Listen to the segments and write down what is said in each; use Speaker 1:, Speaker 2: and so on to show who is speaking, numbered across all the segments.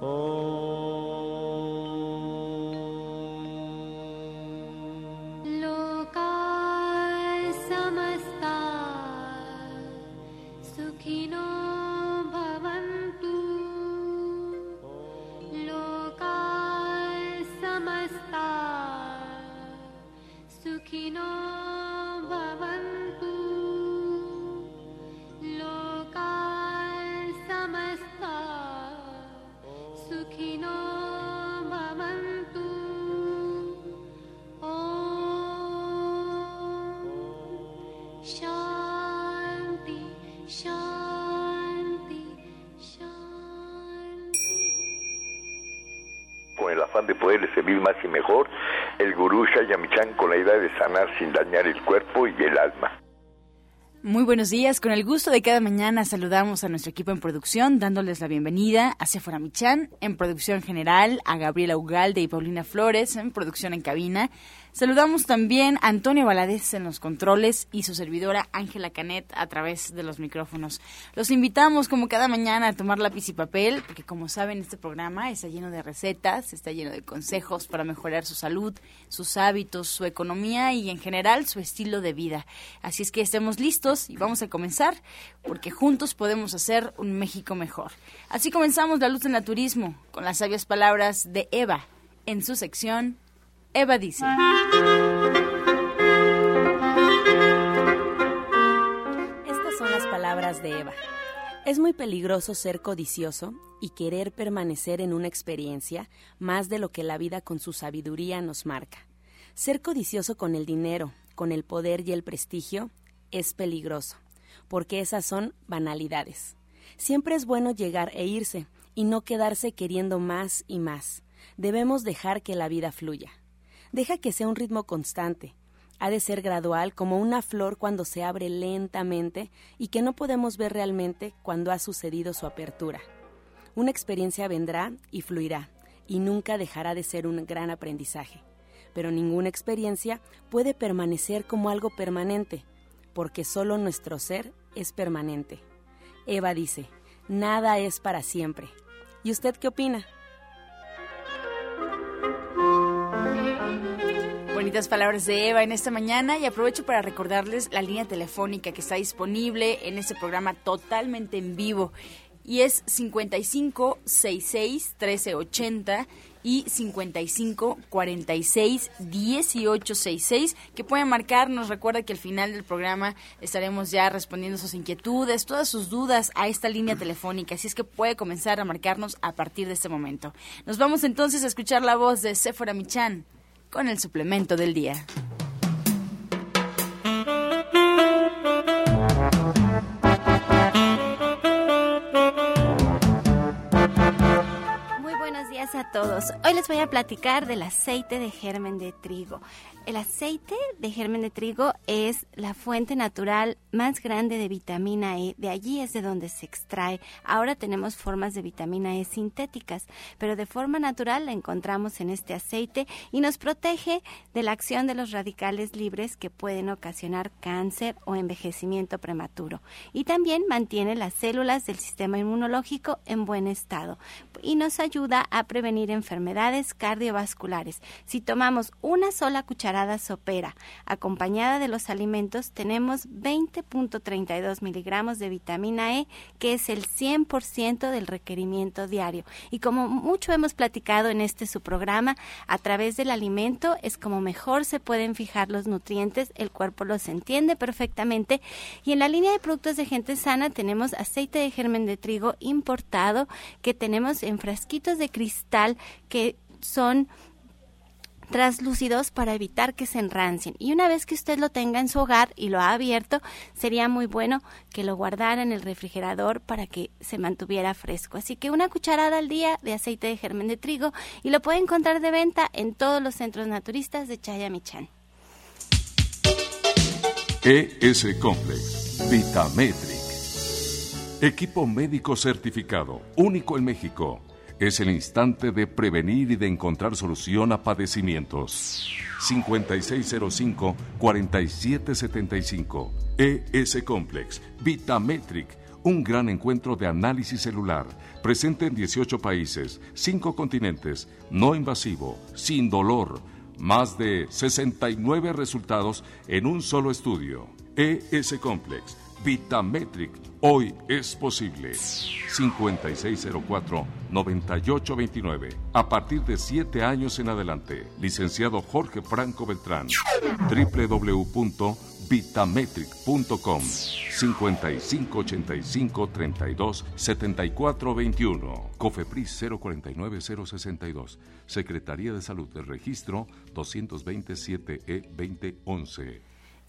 Speaker 1: de más y mejor, el gurú Shayamichan con la idea de sanar sin dañar el cuerpo y el alma.
Speaker 2: Muy buenos días, con el gusto de cada mañana saludamos a nuestro equipo en producción, dándoles la bienvenida a Sephora Michan, en producción general, a Gabriela Ugalde y Paulina Flores, en producción en cabina, Saludamos también a Antonio Valadez en los controles y su servidora Ángela Canet a través de los micrófonos. Los invitamos como cada mañana a tomar lápiz y papel, porque como saben este programa está lleno de recetas, está lleno de consejos para mejorar su salud, sus hábitos, su economía y en general su estilo de vida. Así es que estemos listos y vamos a comenzar, porque juntos podemos hacer un México mejor. Así comenzamos la luz del naturismo con las sabias palabras de Eva en su sección Eva dice.
Speaker 3: Estas son las palabras de Eva. Es muy peligroso ser codicioso y querer permanecer en una experiencia más de lo que la vida con su sabiduría nos marca. Ser codicioso con el dinero, con el poder y el prestigio es peligroso, porque esas son banalidades. Siempre es bueno llegar e irse y no quedarse queriendo más y más. Debemos dejar que la vida fluya. Deja que sea un ritmo constante. Ha de ser gradual como una flor cuando se abre lentamente y que no podemos ver realmente cuando ha sucedido su apertura. Una experiencia vendrá y fluirá y nunca dejará de ser un gran aprendizaje. Pero ninguna experiencia puede permanecer como algo permanente, porque solo nuestro ser es permanente. Eva dice, nada es para siempre. ¿Y usted qué opina?
Speaker 2: Bonitas palabras de Eva en esta mañana y aprovecho para recordarles la línea telefónica que está disponible en este programa totalmente en vivo y es 55 66 1380 y 55 46 1866 que pueden marcarnos. Recuerda que al final del programa estaremos ya respondiendo sus inquietudes, todas sus dudas a esta línea telefónica. Así es que puede comenzar a marcarnos a partir de este momento. Nos vamos entonces a escuchar la voz de Sephora Michan con el suplemento del día.
Speaker 4: A todos. Hoy les voy a platicar del aceite de germen de trigo. El aceite de germen de trigo es la fuente natural más grande de vitamina E. De allí es de donde se extrae. Ahora tenemos formas de vitamina E sintéticas, pero de forma natural la encontramos en este aceite y nos protege de la acción de los radicales libres que pueden ocasionar cáncer o envejecimiento prematuro. Y también mantiene las células del sistema inmunológico en buen estado y nos ayuda a prevenir enfermedades cardiovasculares. Si tomamos una sola cucharada sopera, acompañada de los alimentos, tenemos 20.32 miligramos de vitamina E, que es el 100% del requerimiento diario. Y como mucho hemos platicado en este su programa, a través del alimento es como mejor se pueden fijar los nutrientes, el cuerpo los entiende perfectamente. Y en la línea de productos de gente sana tenemos aceite de germen de trigo importado que tenemos en frasquitos de cristal que son translúcidos para evitar que se enrancien. Y una vez que usted lo tenga en su hogar y lo ha abierto, sería muy bueno que lo guardara en el refrigerador para que se mantuviera fresco. Así que una cucharada al día de aceite de germen de trigo y lo puede encontrar de venta en todos los centros naturistas de Chayamichán.
Speaker 5: ES Complex, Vitametric. Equipo médico certificado, único en México es el instante de prevenir y de encontrar solución a padecimientos. 5605-4775. ES Complex, Vitametric un gran encuentro de análisis celular, presente en 18 países, 5 continentes, no invasivo, sin dolor, más de 69 resultados en un solo estudio. ES Complex, Vitametric, hoy es posible. 5604-9829, a partir de 7 años en adelante. Licenciado Jorge Franco Beltrán, www.vitametric.com 5585 32 7421 Cofepris 049 062 Secretaría de Salud del Registro 227 E 2011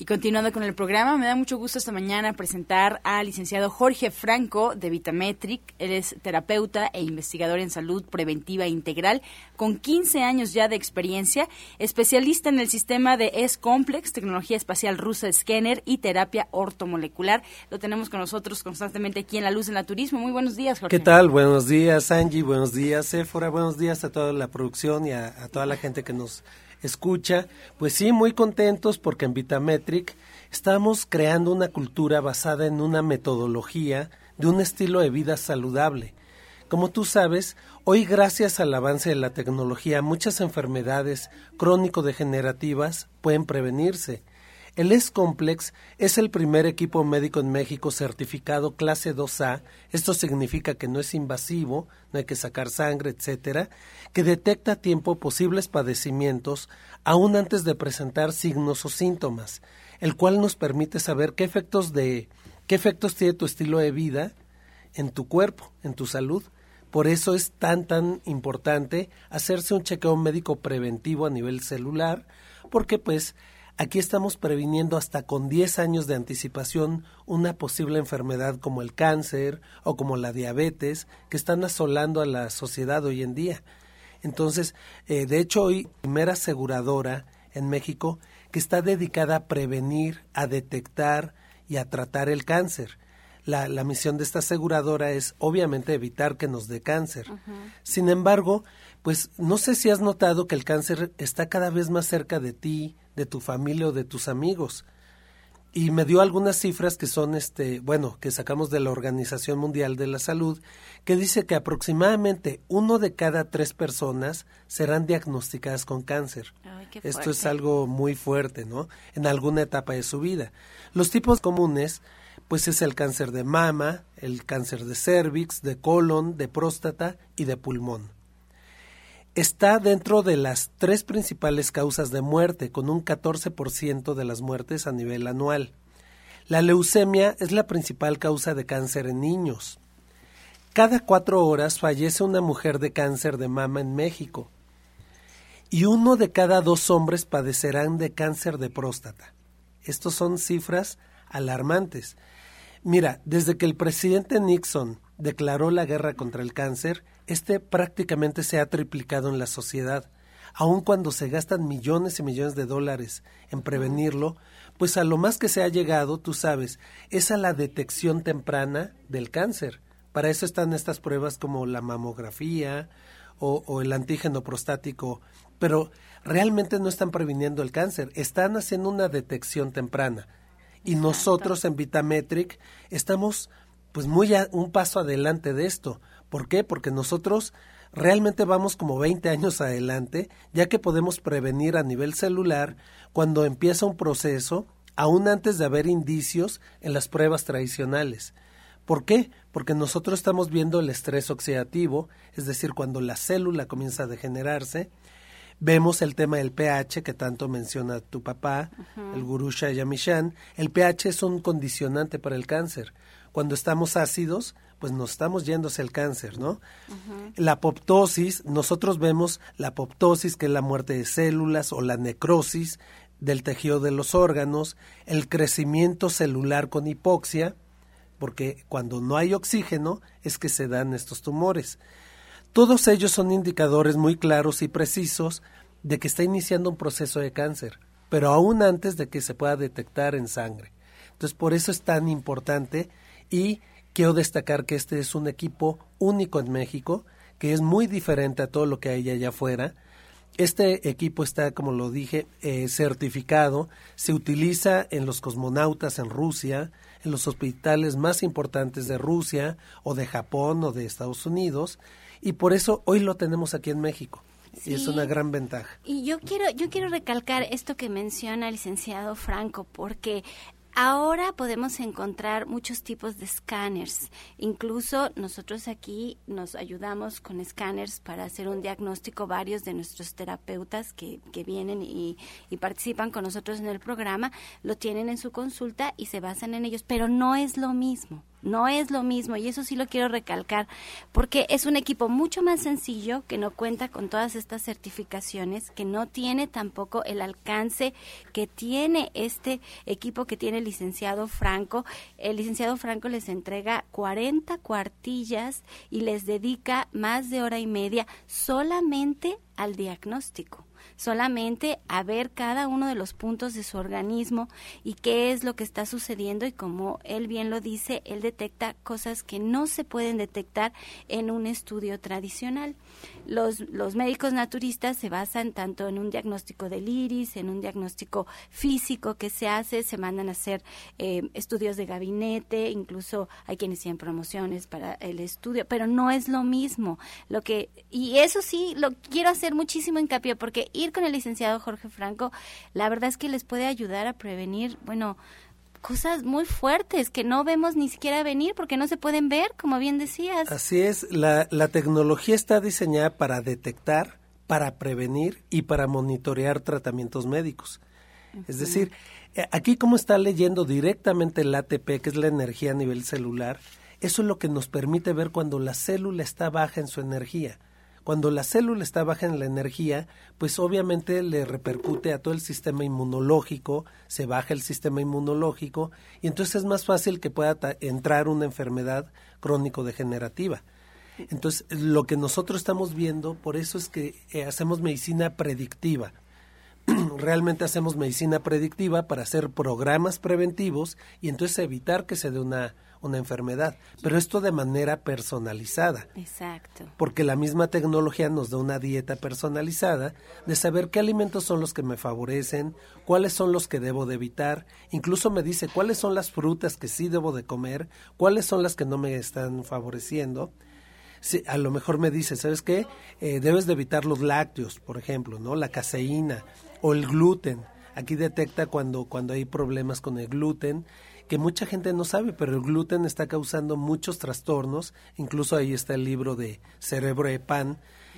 Speaker 2: y continuando con el programa, me da mucho gusto esta mañana presentar al licenciado Jorge Franco de Vitametric. Él es terapeuta e investigador en salud preventiva integral con 15 años ya de experiencia, especialista en el sistema de S-Complex, tecnología espacial rusa Scanner y terapia ortomolecular. Lo tenemos con nosotros constantemente aquí en La Luz del Naturismo. Muy buenos días, Jorge.
Speaker 6: ¿Qué tal? Buenos días, Angie. Buenos días, Sephora. Buenos días a toda la producción y a toda la gente que nos escucha, pues sí, muy contentos porque en Vitametric estamos creando una cultura basada en una metodología de un estilo de vida saludable. Como tú sabes, hoy gracias al avance de la tecnología muchas enfermedades crónico-degenerativas pueden prevenirse. El S-Complex es el primer equipo médico en México certificado clase 2A, esto significa que no es invasivo, no hay que sacar sangre, etcétera, que detecta a tiempo posibles padecimientos aún antes de presentar signos o síntomas, el cual nos permite saber qué efectos de qué efectos tiene tu estilo de vida en tu cuerpo, en tu salud. Por eso es tan tan importante hacerse un chequeo médico preventivo a nivel celular, porque pues Aquí estamos previniendo hasta con 10 años de anticipación una posible enfermedad como el cáncer o como la diabetes que están asolando a la sociedad hoy en día. Entonces, eh, de hecho, hoy primera aseguradora en México que está dedicada a prevenir, a detectar y a tratar el cáncer. La, la misión de esta aseguradora es obviamente evitar que nos dé cáncer. Sin embargo, pues no sé si has notado que el cáncer está cada vez más cerca de ti, de tu familia o de tus amigos. Y me dio algunas cifras que son, este, bueno, que sacamos de la Organización Mundial de la Salud, que dice que aproximadamente uno de cada tres personas serán diagnosticadas con cáncer. Esto es algo muy fuerte, ¿no? En alguna etapa de su vida. Los tipos comunes, pues es el cáncer de mama, el cáncer de cervix, de colon, de próstata y de pulmón está dentro de las tres principales causas de muerte, con un 14% de las muertes a nivel anual. La leucemia es la principal causa de cáncer en niños. Cada cuatro horas fallece una mujer de cáncer de mama en México y uno de cada dos hombres padecerán de cáncer de próstata. Estos son cifras alarmantes. Mira, desde que el presidente Nixon declaró la guerra contra el cáncer, este prácticamente se ha triplicado en la sociedad. Aun cuando se gastan millones y millones de dólares en prevenirlo, pues a lo más que se ha llegado, tú sabes, es a la detección temprana del cáncer. Para eso están estas pruebas como la mamografía o, o el antígeno prostático, pero realmente no están previniendo el cáncer, están haciendo una detección temprana. Y nosotros en Vitametric estamos pues muy un paso adelante de esto. ¿Por qué? Porque nosotros realmente vamos como 20 años adelante, ya que podemos prevenir a nivel celular cuando empieza un proceso, aún antes de haber indicios en las pruebas tradicionales. ¿Por qué? Porque nosotros estamos viendo el estrés oxidativo, es decir, cuando la célula comienza a degenerarse, vemos el tema del pH que tanto menciona tu papá, el gurú Shayamishan. El pH es un condicionante para el cáncer. Cuando estamos ácidos, pues nos estamos yendo hacia el cáncer, ¿no? La apoptosis, nosotros vemos la apoptosis, que es la muerte de células, o la necrosis del tejido de los órganos, el crecimiento celular con hipoxia, porque cuando no hay oxígeno es que se dan estos tumores. Todos ellos son indicadores muy claros y precisos de que está iniciando un proceso de cáncer, pero aún antes de que se pueda detectar en sangre. Entonces, por eso es tan importante y Quiero destacar que este es un equipo único en México, que es muy diferente a todo lo que hay allá afuera, Este equipo está, como lo dije, eh, certificado, se utiliza en los cosmonautas en Rusia, en los hospitales más importantes de Rusia o de Japón o de Estados Unidos, y por eso hoy lo tenemos aquí en México. Y es una gran ventaja.
Speaker 4: Y yo quiero, yo quiero recalcar esto que menciona el licenciado Franco, porque Ahora podemos encontrar muchos tipos de escáneres. Incluso nosotros aquí nos ayudamos con escáneres para hacer un diagnóstico. Varios de nuestros terapeutas que, que vienen y, y, participan con nosotros en el programa lo tienen en su consulta y se basan en ellos. Pero no es lo mismo. No es lo mismo y eso sí lo quiero recalcar porque es un equipo mucho más sencillo que no cuenta con todas estas certificaciones, que no tiene tampoco el alcance que tiene este equipo que tiene el licenciado Franco. El licenciado Franco les entrega 40 cuartillas y les dedica más de hora y media solamente al diagnóstico solamente a ver cada uno de los puntos de su organismo y qué es lo que está sucediendo y como él bien lo dice, él detecta cosas que no se pueden detectar en un estudio tradicional. Los, los médicos naturistas se basan tanto en un diagnóstico del iris, en un diagnóstico físico que se hace, se mandan a hacer eh, estudios de gabinete, incluso hay quienes tienen promociones para el estudio, pero no es lo mismo. Lo que, y eso sí, lo quiero hacer muchísimo hincapié porque ir con el licenciado Jorge Franco, la verdad es que les puede ayudar a prevenir, bueno, cosas muy fuertes que no vemos ni siquiera venir porque no se pueden ver, como bien decías.
Speaker 6: Así es, la, la tecnología está diseñada para detectar, para prevenir y para monitorear tratamientos médicos. Es decir, eh, aquí como está leyendo directamente el ATP, que es la energía a nivel celular, eso es lo que nos permite ver cuando la célula está baja en su energía. Cuando la célula está baja en la energía, pues obviamente le repercute a todo el sistema inmunológico, se baja el sistema inmunológico y entonces es más fácil que pueda entrar una enfermedad crónico-degenerativa. Entonces, lo que nosotros estamos viendo, por eso es que eh, hacemos medicina predictiva. Realmente hacemos medicina predictiva para hacer programas preventivos y entonces evitar que se dé una, una enfermedad, pero esto de manera personalizada.
Speaker 4: Exacto.
Speaker 6: Porque la misma tecnología nos da una dieta personalizada de saber qué alimentos son los que me favorecen, cuáles son los que debo de evitar, incluso me dice cuáles son las frutas que sí debo de comer, cuáles son las que no me están favoreciendo. Sí, a lo mejor me dice, ¿sabes qué? Eh, debes de evitar los lácteos, por ejemplo, ¿no? La caseína o el gluten. Aquí detecta cuando, cuando hay problemas con el gluten que mucha gente no sabe, pero el gluten está causando muchos trastornos, incluso ahí está el libro de Cerebro de Pan,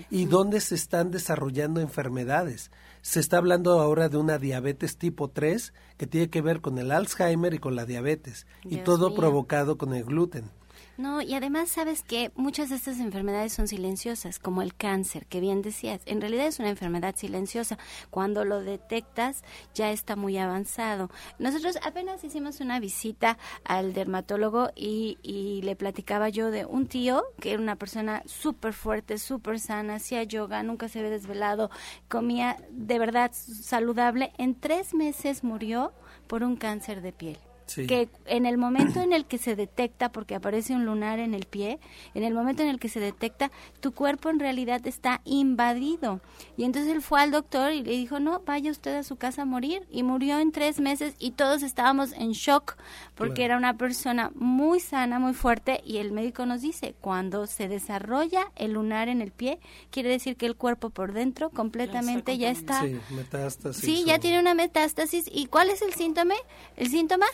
Speaker 6: y donde se están desarrollando enfermedades. Se está hablando ahora de una diabetes tipo 3 que tiene que ver con el Alzheimer y con la diabetes, y todo provocado con el gluten.
Speaker 4: No, y además sabes que muchas de estas enfermedades son silenciosas, como el cáncer, que bien decías. En realidad es una enfermedad silenciosa. Cuando lo detectas ya está muy avanzado. Nosotros apenas hicimos una visita al dermatólogo y, y le platicaba yo de un tío que era una persona súper fuerte, súper sana, hacía yoga, nunca se había desvelado, comía de verdad saludable. En tres meses murió por un cáncer de piel que en el momento en el que se detecta, porque aparece un lunar en el pie, en el momento en el que se detecta, tu cuerpo en realidad está invadido. Y entonces él fue al doctor y le dijo, no, vaya usted a su casa a morir. Y murió en tres meses y todos estábamos en shock porque era una persona muy sana, muy fuerte. Y el médico nos dice, cuando se desarrolla el lunar en el pie, quiere decir que el cuerpo por dentro completamente ya está...
Speaker 6: sí, metástasis.
Speaker 4: Sí, ya tiene una metástasis. ¿Y cuál es el síntoma? El síntoma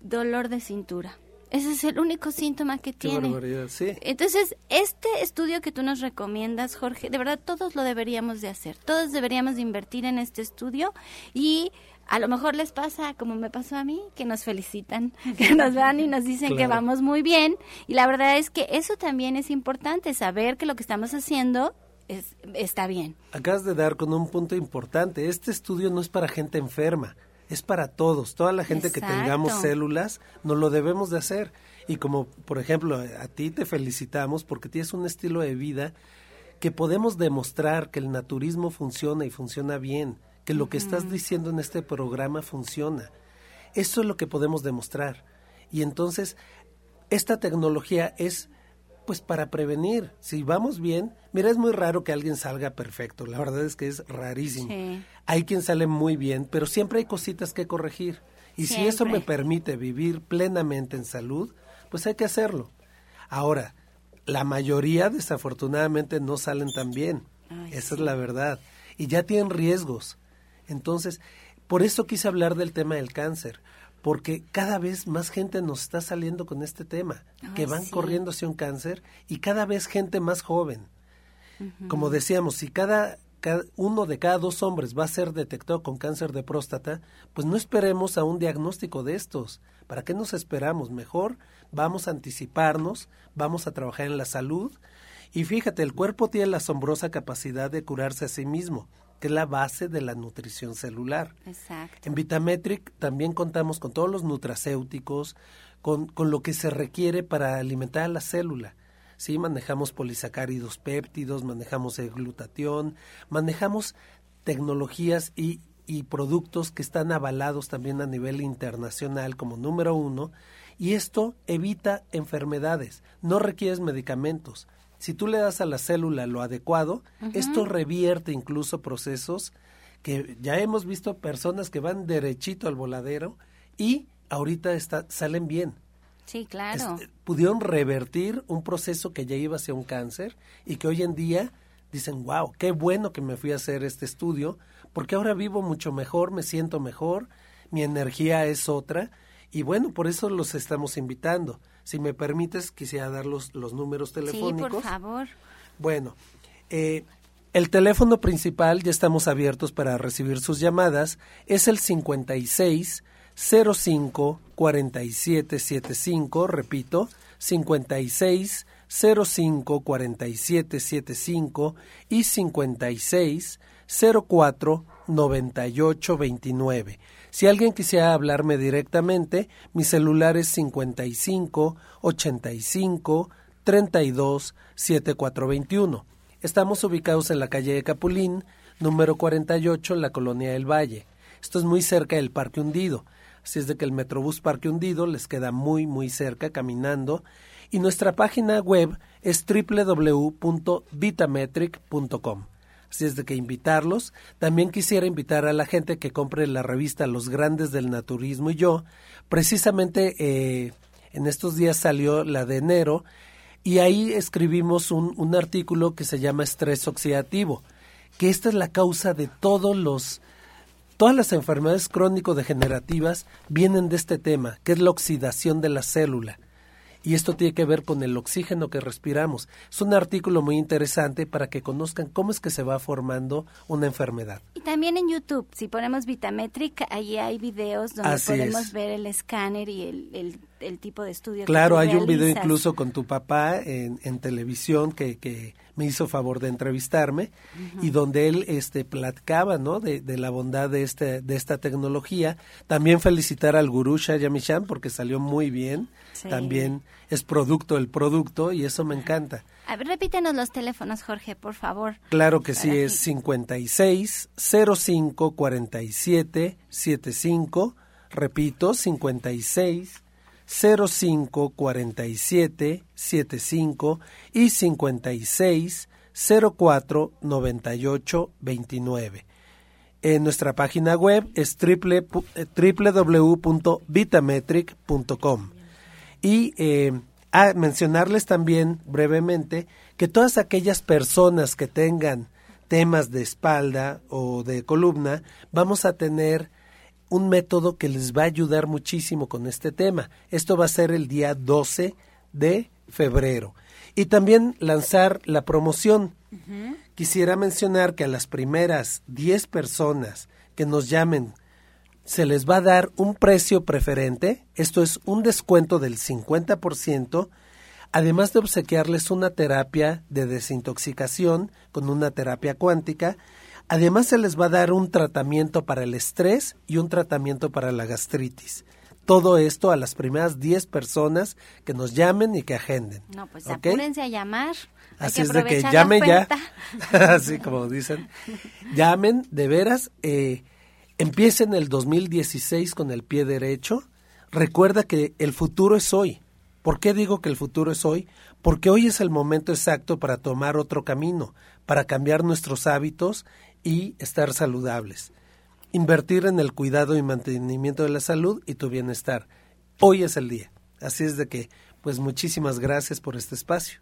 Speaker 4: dolor de cintura. Ese es el único síntoma que tiene.
Speaker 6: sí.
Speaker 4: Entonces, este estudio que tú nos recomiendas, Jorge, de verdad todos lo deberíamos de hacer. Todos deberíamos de invertir en este estudio y a lo mejor les pasa como me pasó a mí, que nos felicitan, que nos dan y nos dicen que vamos muy bien. Y la verdad es que eso también es importante, saber que lo que estamos haciendo es, está bien.
Speaker 6: Acabas de dar con un punto importante. Este estudio no es para gente enferma es para todos. Toda la gente que tengamos células, nos lo debemos de hacer. Y como, por ejemplo, a ti te felicitamos porque tienes un estilo de vida que podemos demostrar que el naturismo funciona y funciona bien, que lo que estás diciendo en este programa funciona. Eso es lo que podemos demostrar. Y entonces, esta tecnología es pues para prevenir. Si vamos bien, mira, es muy raro que alguien salga perfecto, la verdad es que es rarísimo. Hay quien sale muy bien, pero siempre hay cositas que corregir. Y si eso me permite vivir plenamente en salud, pues hay que hacerlo. Ahora, la mayoría desafortunadamente no salen tan bien. Esa es la verdad. Y ya tienen riesgos. Entonces, por eso quise hablar del tema del cáncer, porque cada vez más gente nos está saliendo con este tema, que van corriendo hacia un cáncer y cada vez gente más joven. Como decíamos, si cada, cada, uno de cada dos hombres va a ser detectado con cáncer de próstata, pues no esperemos a un diagnóstico de estos. ¿Para qué nos esperamos? Mejor vamos a anticiparnos, vamos a trabajar en la salud. Y fíjate, el cuerpo tiene la asombrosa capacidad de curarse a sí mismo que es la base de la nutrición celular.
Speaker 4: Exacto.
Speaker 6: En Vitametric también contamos con todos los nutracéuticos, con, con lo que se requiere para alimentar a la célula. Sí, manejamos polisacáridos péptidos, manejamos el glutatión, manejamos tecnologías y, y productos que están avalados también a nivel internacional como número uno, y esto evita enfermedades, no requieres medicamentos si tú le das a la célula lo adecuado, esto revierte incluso procesos que ya hemos visto personas que van derechito al voladero y ahorita está, salen bien.
Speaker 4: Sí, claro.
Speaker 6: pudieron revertir un proceso que ya iba hacia un cáncer y que hoy en día dicen, wow, qué bueno que me fui a hacer este estudio, porque ahora vivo mucho mejor, me siento mejor, mi energía es otra, y bueno, por eso los estamos invitando. Si me permites, quisiera dar los, los números telefónicos.
Speaker 4: Sí, por favor.
Speaker 6: Bueno, eh, el teléfono principal, ya estamos abiertos para recibir sus llamadas, es el 56 05 47 75, repito, 56 05 47 75 y 56 04 98 29. Si alguien quisiera hablarme directamente, mi celular es 55 85 32 7421. Estamos ubicados en la calle de Capulín, número 48, en la colonia del Valle. Esto es muy cerca del Parque Hundido. Así es de que el Metrobús Parque Hundido les queda muy, muy cerca caminando. Y nuestra página web es www.vitametric.com. Así es de que invitarlos. También quisiera invitar a la gente que compre la revista Los Grandes del Naturismo y yo. Precisamente eh, en estos días salió la de enero y ahí escribimos un, un artículo que se llama estrés oxidativo, que esta es la causa de todos los todas las enfermedades crónico-degenerativas vienen de este tema, que es la oxidación de la célula y esto tiene que ver con el oxígeno que respiramos. Es un artículo muy interesante para que conozcan cómo es que se va formando una enfermedad.
Speaker 4: Y también en YouTube, si ponemos Vitametric, ahí hay videos donde podemos ver el escáner y el, el, tipo de estudio.
Speaker 6: Claro, hay un video incluso con tu papá en, en televisión que, que me hizo favor de entrevistarme y donde él este platicaba no de, de, la bondad de este de esta tecnología. También felicitar al gurú Shayamishan porque salió muy bien. También es producto del producto y eso me encanta.
Speaker 4: A ver, repítenos los teléfonos Jorge por favor.
Speaker 6: Claro que sí es 56 05 47 75 repito 56 05 47 75 y 56 04 98 29. En nuestra página web es triple, www.vitametric.com. Y eh, a mencionarles también brevemente que todas aquellas personas que tengan temas de espalda o de columna, vamos a tener un método que les va a ayudar muchísimo con este tema. Esto va a ser el día 12 de febrero. Y también lanzar la promoción. Quisiera mencionar que a las primeras 10 personas que nos llamen se les va a dar un precio preferente, esto es un descuento del 50%, además de obsequiarles una terapia de desintoxicación con una terapia cuántica Además se les va a dar un tratamiento para el estrés y un tratamiento para la gastritis. Todo esto a las primeras 10 personas que nos llamen y que agenden.
Speaker 4: No, pues apúrense a llamar.
Speaker 6: Así es de que llamen ya, así como dicen, llamen de veras, eh, empiecen el 2016 con el pie derecho. Recuerda que el futuro es hoy. ¿Por qué digo que el futuro es hoy? Porque hoy es el momento exacto para tomar otro camino, para cambiar nuestros hábitos y estar saludables. Invertir en el cuidado y mantenimiento de la salud y tu bienestar. Hoy es el día. Así es de que, pues muchísimas gracias por este espacio.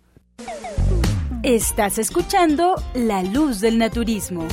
Speaker 2: Estás escuchando La Luz del Naturismo.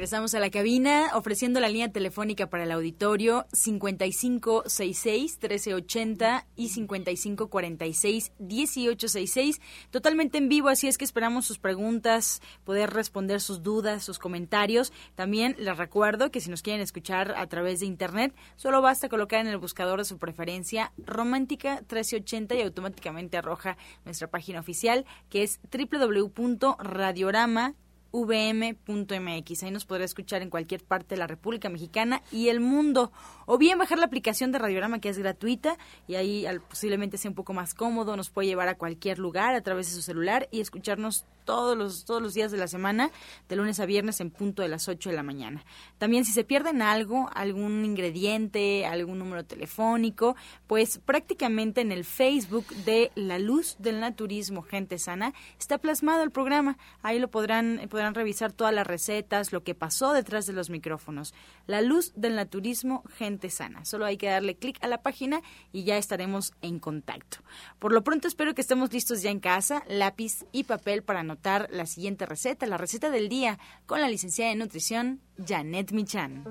Speaker 2: Regresamos a la cabina ofreciendo la línea telefónica para el auditorio 5566-1380 y 5546-1866. Totalmente en vivo, así es que esperamos sus preguntas, poder responder sus dudas, sus comentarios. También les recuerdo que si nos quieren escuchar a través de internet, solo basta colocar en el buscador de su preferencia Romántica 1380 y automáticamente arroja nuestra página oficial que es www.radiorama vm.mx. Ahí nos podrá escuchar en cualquier parte de la República Mexicana y el mundo. O bien bajar la aplicación de Radiorama que es gratuita y ahí posiblemente sea un poco más cómodo. Nos puede llevar a cualquier lugar a través de su celular y escucharnos todos los, todos los días de la semana, de lunes a viernes en punto de las 8 de la mañana. También si se pierden algo, algún ingrediente, algún número telefónico, pues prácticamente en el Facebook de La Luz del Naturismo Gente Sana está plasmado el programa. Ahí lo podrán, podrán revisar todas las recetas, lo que pasó detrás de los micrófonos. La Luz del Naturismo Gente Sana. Solo hay que darle clic a la página y ya estaremos en contacto. Por lo pronto espero que estemos listos ya en casa, lápiz y papel para anotar la siguiente receta, la receta del día, con la licenciada en nutrición, Janet Michan.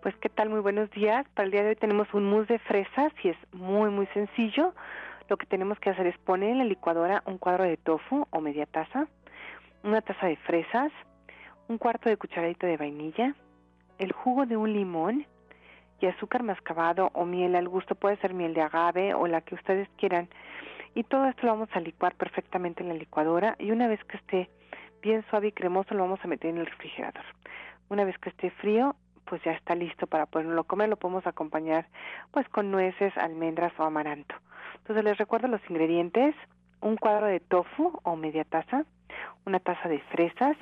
Speaker 7: Pues qué tal, muy buenos días. Para el día de hoy tenemos un mousse de fresas y es muy muy sencillo. Lo que tenemos que hacer es poner en la licuadora un cuadro de tofu o media taza, una taza de fresas, un cuarto de cucharadita de vainilla, el jugo de un limón, y azúcar mascabado o miel al gusto, puede ser miel de agave o la que ustedes quieran. Y todo esto lo vamos a licuar perfectamente en la licuadora y una vez que esté bien suave y cremoso lo vamos a meter en el refrigerador. Una vez que esté frío, pues ya está listo para poderlo comer, lo podemos acompañar pues con nueces, almendras o amaranto. Entonces les recuerdo los ingredientes, un cuadro de tofu o media taza, una taza de fresas,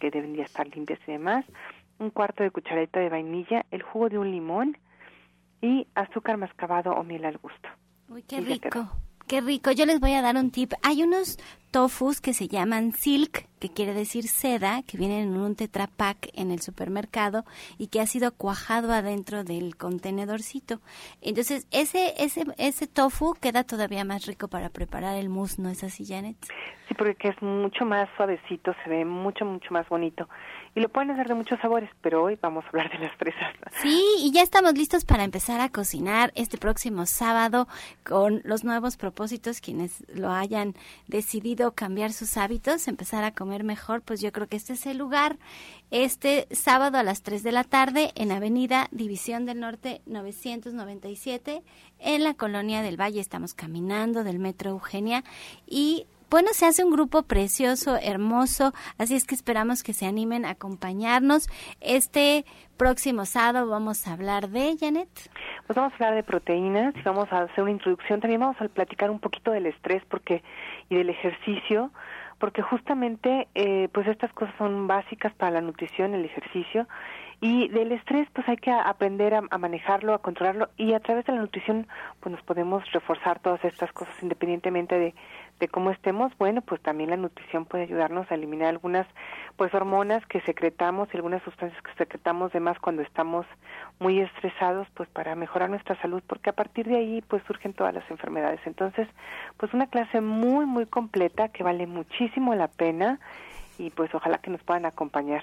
Speaker 7: que deben ya estar limpias y demás, un cuarto de cucharadita de vainilla, el jugo de un limón y azúcar mascabado o miel al gusto.
Speaker 4: Uy, qué rico. Qué rico. Yo les voy a dar un tip. Hay unos tofus que se llaman silk, que quiere decir seda, que vienen en un tetrapack en el supermercado y que ha sido cuajado adentro del contenedorcito. Entonces, ese ese ese tofu queda todavía más rico para preparar el mousse, ¿no es así, Janet?
Speaker 7: Sí, porque es mucho más suavecito, se ve mucho, mucho más bonito y lo pueden hacer de muchos sabores, pero hoy vamos a hablar de las fresas.
Speaker 4: Sí, y ya estamos listos para empezar a cocinar este próximo sábado con los nuevos propósitos, quienes lo hayan decidido cambiar sus hábitos, empezar a comer mejor, pues yo creo que este es el lugar. Este sábado a las 3 de la tarde en Avenida División del Norte 997 en la Colonia del Valle. Estamos caminando del Metro Eugenia y bueno, se hace un grupo precioso, hermoso, así es que esperamos que se animen a acompañarnos. Este próximo sábado vamos a hablar de, Janet.
Speaker 7: Pues vamos a hablar de proteínas y vamos a hacer una introducción. También vamos a platicar un poquito del estrés porque y del ejercicio, porque justamente eh, pues estas cosas son básicas para la nutrición, el ejercicio y del estrés pues hay que aprender a, a, manejarlo, a controlarlo y a través de la nutrición pues nos podemos reforzar todas estas cosas independientemente de de cómo estemos, bueno, pues también la nutrición puede ayudarnos a eliminar algunas pues hormonas que secretamos y algunas sustancias que secretamos de más cuando estamos muy estresados, pues para mejorar nuestra salud, porque a partir de ahí pues surgen todas las enfermedades. Entonces, pues una clase muy muy completa que vale muchísimo la pena y pues ojalá que nos puedan acompañar.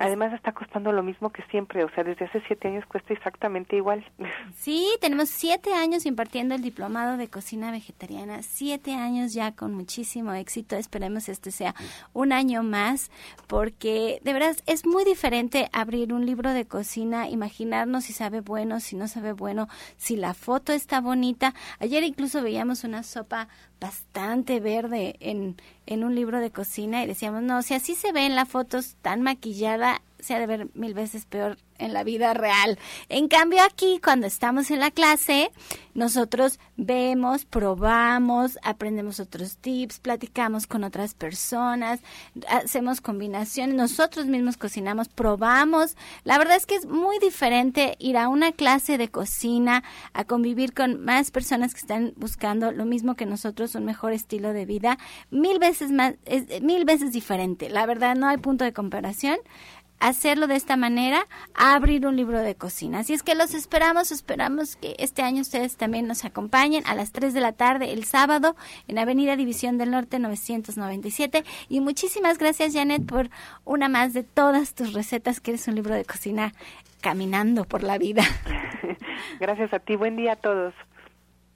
Speaker 7: Pues Además está costando lo mismo que siempre, o sea, desde hace siete años cuesta exactamente igual.
Speaker 4: Sí, tenemos siete años impartiendo el diplomado de cocina vegetariana, siete años ya con muchísimo éxito. Esperemos este sea un año más, porque de verdad es muy diferente abrir un libro de cocina, imaginarnos si sabe bueno, si no sabe bueno, si la foto está bonita. Ayer incluso veíamos una sopa bastante verde en, en un libro de cocina y decíamos, no, si así se ve en las fotos tan maquillada, se ha de ver mil veces peor en la vida real. En cambio aquí, cuando estamos en la clase, nosotros vemos, probamos, aprendemos otros tips, platicamos con otras personas, hacemos combinaciones, nosotros mismos cocinamos, probamos. La verdad es que es muy diferente ir a una clase de cocina, a convivir con más personas que están buscando lo mismo que nosotros, un mejor estilo de vida, mil veces más, es, mil veces diferente. La verdad no hay punto de comparación hacerlo de esta manera, abrir un libro de cocina. Así es que los esperamos, esperamos que este año ustedes también nos acompañen a las 3 de la tarde el sábado en Avenida División del Norte 997. Y muchísimas gracias Janet por una más de todas tus recetas, que eres un libro de cocina caminando por la vida.
Speaker 7: gracias a ti, buen día a todos.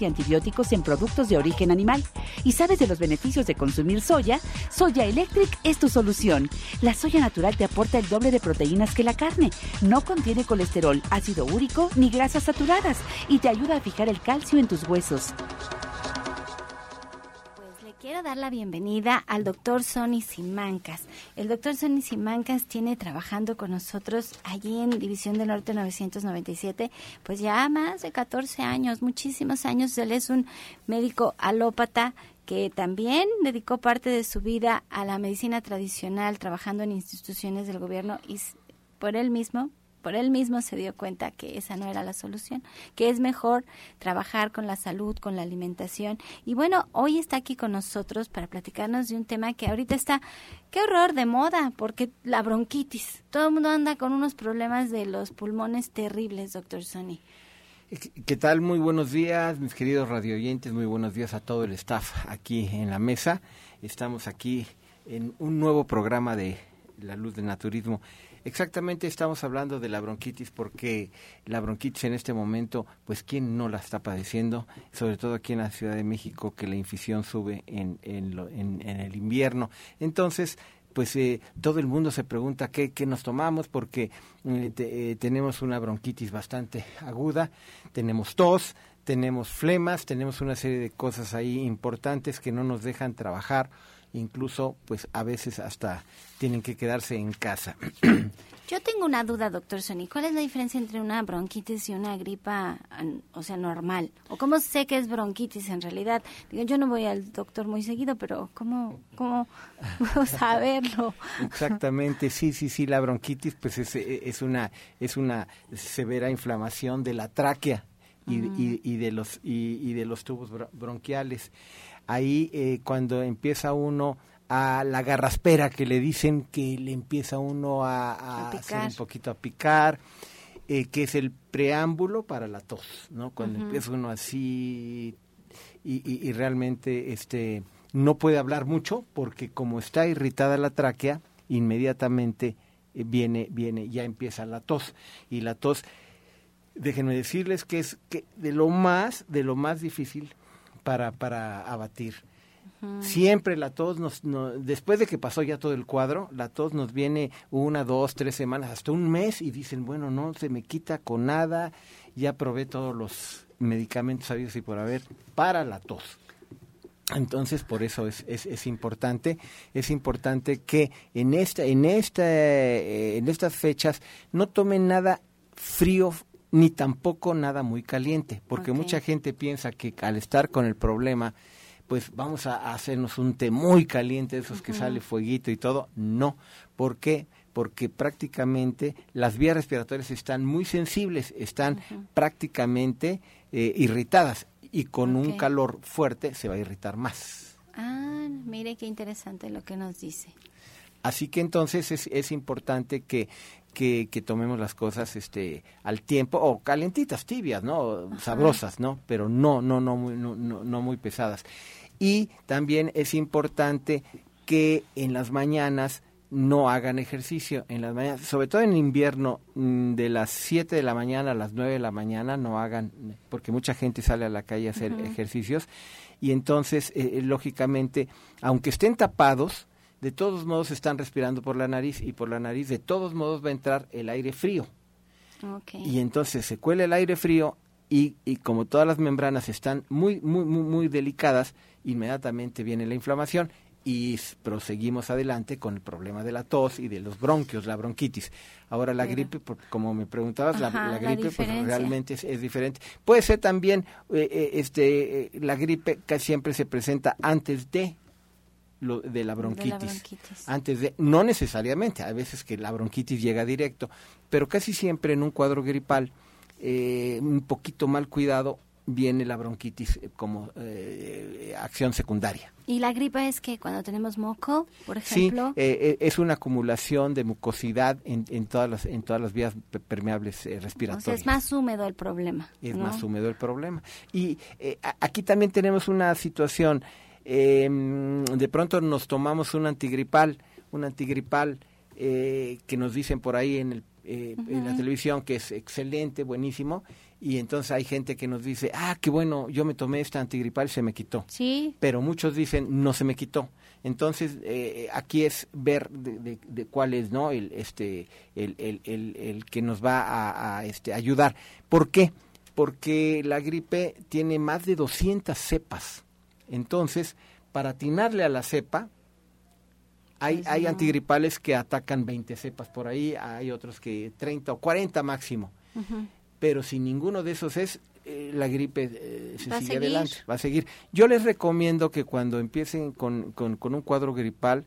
Speaker 8: y antibióticos en productos de origen animal. ¿Y sabes de los beneficios de consumir soya? Soya Electric es tu solución. La soya natural te aporta el doble de proteínas que la carne. No contiene colesterol, ácido úrico ni grasas saturadas y te ayuda a fijar el calcio en tus huesos
Speaker 4: quiero dar la bienvenida al doctor Sonny Simancas. El doctor Sonny Simancas tiene trabajando con nosotros allí en División del Norte 997, pues ya más de 14 años, muchísimos años. Él es un médico alópata que también dedicó parte de su vida a la medicina tradicional, trabajando en instituciones del gobierno y por él mismo por él mismo se dio cuenta que esa no era la solución, que es mejor trabajar con la salud, con la alimentación. Y bueno, hoy está aquí con nosotros para platicarnos de un tema que ahorita está, qué horror de moda, porque la bronquitis. Todo el mundo anda con unos problemas de los pulmones terribles, doctor Sony.
Speaker 9: ¿Qué tal? Muy buenos días, mis queridos radioyentes, muy buenos días a todo el staff aquí en la mesa. Estamos aquí en un nuevo programa de La Luz del Naturismo. Exactamente, estamos hablando de la bronquitis porque la bronquitis en este momento, pues quién no la está padeciendo, sobre todo aquí en la Ciudad de México que la infusión sube en, en, el invierno. Entonces, pues eh, todo el mundo se pregunta qué, qué nos tomamos porque eh, eh, tenemos una bronquitis bastante aguda, tenemos tos, tenemos flemas, tenemos una serie de cosas ahí importantes que no nos dejan trabajar incluso pues a veces hasta tienen que quedarse en casa.
Speaker 4: Yo tengo una duda, doctor Sony. ¿Cuál es la diferencia entre una bronquitis y una gripa, o sea, normal? ¿O cómo sé que es bronquitis en realidad? Digo, yo no voy al doctor muy seguido, pero ¿cómo, cómo puedo saberlo?
Speaker 9: Exactamente, sí, sí, sí. La bronquitis, pues es, es una es una severa inflamación de la tráquea y, y, y de los y, y de los tubos bronquiales ahí eh, cuando empieza uno a la garraspera que le dicen que le empieza uno a, hacer un poquito a picar, eh, que es el preámbulo para la tos, ¿no? Cuando empieza uno así y, y, realmente este no puede hablar mucho porque como está irritada la tráquea, inmediatamente eh, viene, viene, ya empieza la tos. Y la tos, déjenme decirles que es que de lo más, de lo más difícil para, para abatir. Siempre la tos nos, después de que pasó ya todo el cuadro, la tos nos viene una, dos, tres semanas, hasta un mes y dicen, bueno, no se me quita con nada, ya probé todos los medicamentos habidos y por haber para la tos. Entonces, por eso es, es, es, importante, es importante que en esta, en esta, eh, en estas fechas no tomen nada frío ni tampoco nada muy caliente, porque mucha gente piensa que al estar con el problema, pues vamos a hacernos un té muy caliente, esos que sale fueguito y todo. No, ¿por qué? Porque prácticamente las vías respiratorias están muy sensibles, están prácticamente eh, irritadas y con un calor fuerte se va a irritar más.
Speaker 4: Ah, mire qué interesante lo que nos dice.
Speaker 9: Así que entonces es, es importante que que, que, tomemos las cosas este al tiempo o calentitas tibias no sabrosas no pero no no no muy no, no, muy pesadas. Y también es importante que en las mañanas no hagan ejercicio. En las mañanas, sobre todo en invierno, mm, de las 7 de la mañana a las 9 de la mañana no hagan, porque mucha gente sale a la calle a hacer ejercicios. Y entonces, eh, eh, lógicamente, aunque estén tapados, de todos modos están respirando por la nariz y por la nariz de todos modos va a entrar el aire frío. Y entonces se cuela el aire frío y, y, como todas las membranas están muy, muy, muy, muy delicadas, inmediatamente viene la inflamación y proseguimos adelante con el problema de la tos y de los bronquios, la bronquitis. Ahora la gripe, como me preguntabas, la, gripe pues, realmente es, diferente. Puede ser también, eh, eh, este, eh, la gripe casi siempre se presenta antes de lo, de, la bronquitis, Antes de, no necesariamente, a veces que la bronquitis llega directo, pero casi siempre en un cuadro gripal, un poquito mal cuidado, viene la bronquitis como eh, acción secundaria.
Speaker 4: ¿Y la gripa es que cuando tenemos moco, por ejemplo?
Speaker 9: Sí, eh, eh, es una acumulación de mucosidad en, en, todas, las, en todas las vías permeables respiratorias.
Speaker 4: es más húmedo el problema.
Speaker 9: Es más húmedo el problema. Y aquí también tenemos una situación, em, de pronto nos tomamos un antigripal, un antigripal que nos dicen por ahí en, el, en la televisión que es excelente, buenísimo, y entonces hay gente que nos dice, ah, qué bueno, yo me tomé esta antigripal y se me quitó.
Speaker 4: Sí.
Speaker 9: Pero muchos dicen, no se me quitó. Entonces, eh, aquí es ver de, de, cuál es ¿no? el, este, el, el, el, que nos va a, a, este, ayudar. ¿Por qué? Porque la gripe tiene más de 200 cepas. Entonces, para atinarle a la cepa, hay, antigripales que atacan 20 cepas por ahí, hay otros que 30 o 40 máximo pero si ninguno de esos es, eh, la gripe eh, se sigue adelante, va a seguir. Yo les recomiendo que cuando empiecen con, con, un cuadro gripal,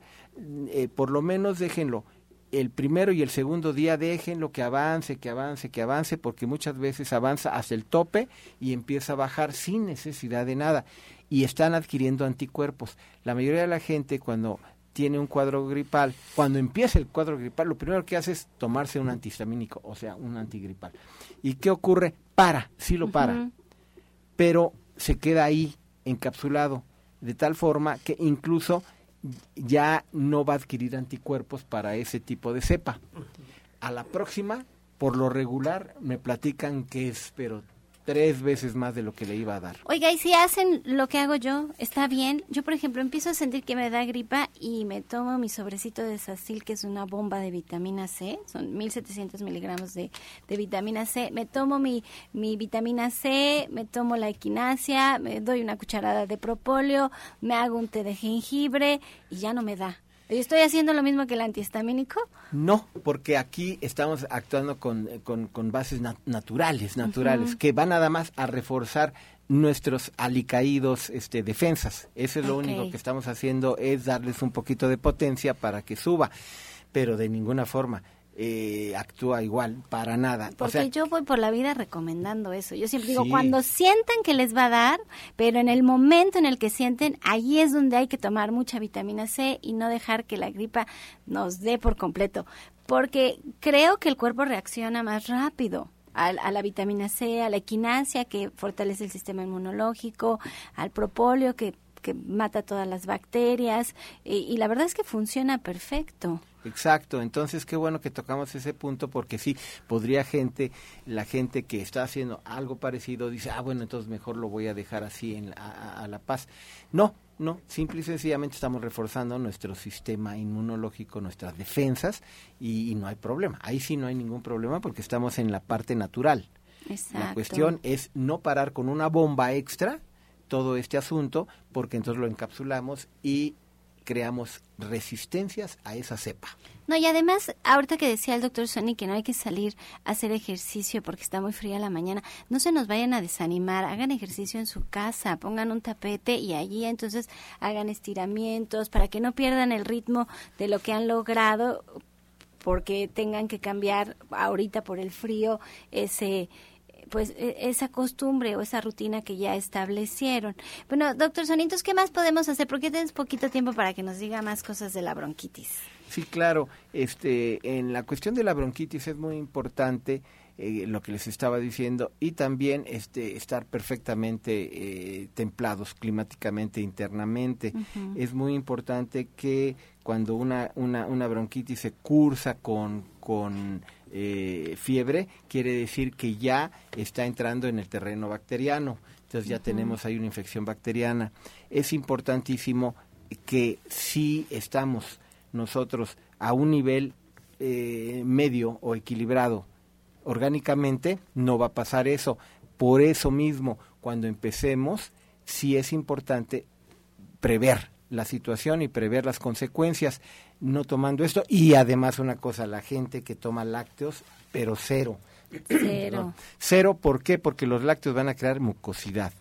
Speaker 9: eh, por lo menos déjenlo. El primero y el segundo día déjenlo que avance, que avance, que avance, porque muchas veces avanza hasta el tope y empieza a bajar sin necesidad de nada. Y están adquiriendo anticuerpos. La mayoría de la gente cuando tiene un cuadro gripal, cuando empieza el cuadro gripal, lo primero que hace es tomarse un antihistamínico, o sea, un antigripal. ¿Y qué ocurre? Para, sí lo para, pero se queda ahí encapsulado, de tal forma que incluso ya no va a adquirir anticuerpos para ese tipo de cepa. A la próxima, por lo regular, me platican que es, pero tres veces más de lo que le iba a dar.
Speaker 4: Oiga, y si hacen lo que hago yo, está bien. Yo, por ejemplo, empiezo a sentir que me da gripa y me tomo mi sobrecito de Sacil, que es una bomba de vitamina C, son 1700 miligramos de, de vitamina C. Me tomo mi, mi vitamina C, me tomo la equinacia, me doy una cucharada de propóleo, me hago un té de jengibre y ya no me da. ¿Estoy haciendo lo mismo que el antihistamínico?
Speaker 9: No, porque aquí estamos actuando con, con, bases naturales, naturales, que van nada más a reforzar nuestros alicaídos este, defensas. Eso es lo único que estamos haciendo, es darles un poquito de potencia para que suba, pero de ninguna forma eh, actúa igual, para nada.
Speaker 4: Porque yo voy por la vida recomendando eso. Yo siempre digo, cuando sientan que les va a dar, pero en el momento en el que sienten, ahí es donde hay que tomar mucha vitamina C y no dejar que la gripa nos dé por completo. Porque creo que el cuerpo reacciona más rápido. A, la vitamina C, a la equinacia que fortalece el sistema inmunológico, al propóleo que, que mata todas las bacterias y la verdad es que funciona perfecto.
Speaker 9: Exacto, entonces qué bueno que tocamos ese punto porque sí, podría gente, la gente que está haciendo algo parecido dice, ah, bueno, entonces mejor lo voy a dejar así en, a, la paz. No, no, simple y sencillamente estamos reforzando nuestro sistema inmunológico, nuestras defensas y, no hay problema. Ahí sí no hay ningún problema porque estamos en la parte natural.
Speaker 4: Exacto.
Speaker 9: La cuestión es no parar con una bomba extra todo este asunto porque entonces lo encapsulamos y creamos resistencias a esa cepa.
Speaker 4: No, y además, ahorita que decía el doctor Sony que no hay que salir a hacer ejercicio porque está muy fría la mañana, no se nos vayan a desanimar, hagan ejercicio en su casa, pongan un tapete y allí entonces hagan estiramientos para que no pierdan el ritmo de lo que han logrado porque tengan que cambiar ahorita por el frío ese pues e, esa costumbre o esa rutina que ya establecieron. Bueno, doctor Sonitos, ¿qué más podemos hacer? Porque tienes poquito tiempo para que nos diga más cosas de la bronquitis.
Speaker 9: Sí, claro. Este, en la cuestión de la bronquitis es muy importante eh, lo que les estaba diciendo, y también este, estar perfectamente eh, templados climáticamente internamente. Es muy importante que cuando una, una, una bronquitis se cursa con, con eh, fiebre, quiere decir que ya está entrando en el terreno bacteriano. Entonces ya tenemos ahí una infección bacteriana. Es importantísimo que si estamos nosotros a un nivel eh, medio o equilibrado orgánicamente, no va a pasar eso. Por eso mismo, cuando empecemos, sí es importante prever la situación y prever las consecuencias, no tomando esto. Y además una cosa, la gente que toma lácteos, pero cero.
Speaker 4: Cero.
Speaker 9: Cero, ¿por qué? Porque los lácteos van a crear mucosidad.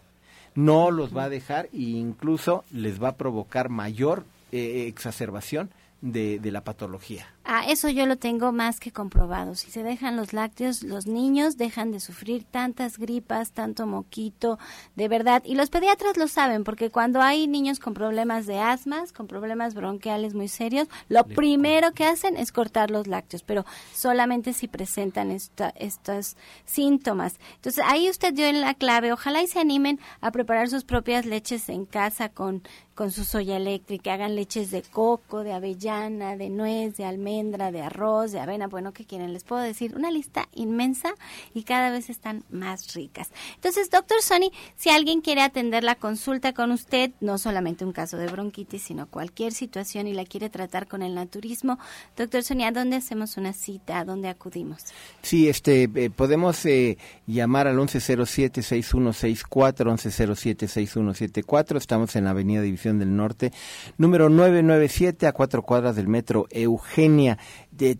Speaker 9: No los va a dejar e incluso les va a provocar mayor eh, exacerbación de, de la patología.
Speaker 4: Ah, eso yo lo tengo más que comprobado. Si se dejan los lácteos, los niños dejan de sufrir tantas gripas, tanto moquito, de verdad. Y los pediatras lo saben, porque cuando hay niños con problemas de asmas, con problemas bronquiales muy serios, lo primero que hacen es cortar los lácteos, pero solamente si presentan esta, estos síntomas. Entonces ahí usted dio en la clave. Ojalá y se animen a preparar sus propias leches en casa con, con su soya eléctrica. Hagan leches de coco, de avellana, de nuez, de almendra de arroz, de avena, bueno, ¿qué quieren? Les puedo decir, una lista inmensa y cada vez están más ricas. Entonces, doctor Sony, si alguien quiere atender la consulta con usted, no solamente un caso de bronquitis, sino cualquier situación y la quiere tratar con el naturismo, doctor Sony, ¿a dónde hacemos una cita? ¿A dónde acudimos?
Speaker 9: Sí, este, eh, podemos eh, llamar al 1107-6164, 1107-6174, estamos en la Avenida División del Norte, número 997 a cuatro cuadras del metro Eugenia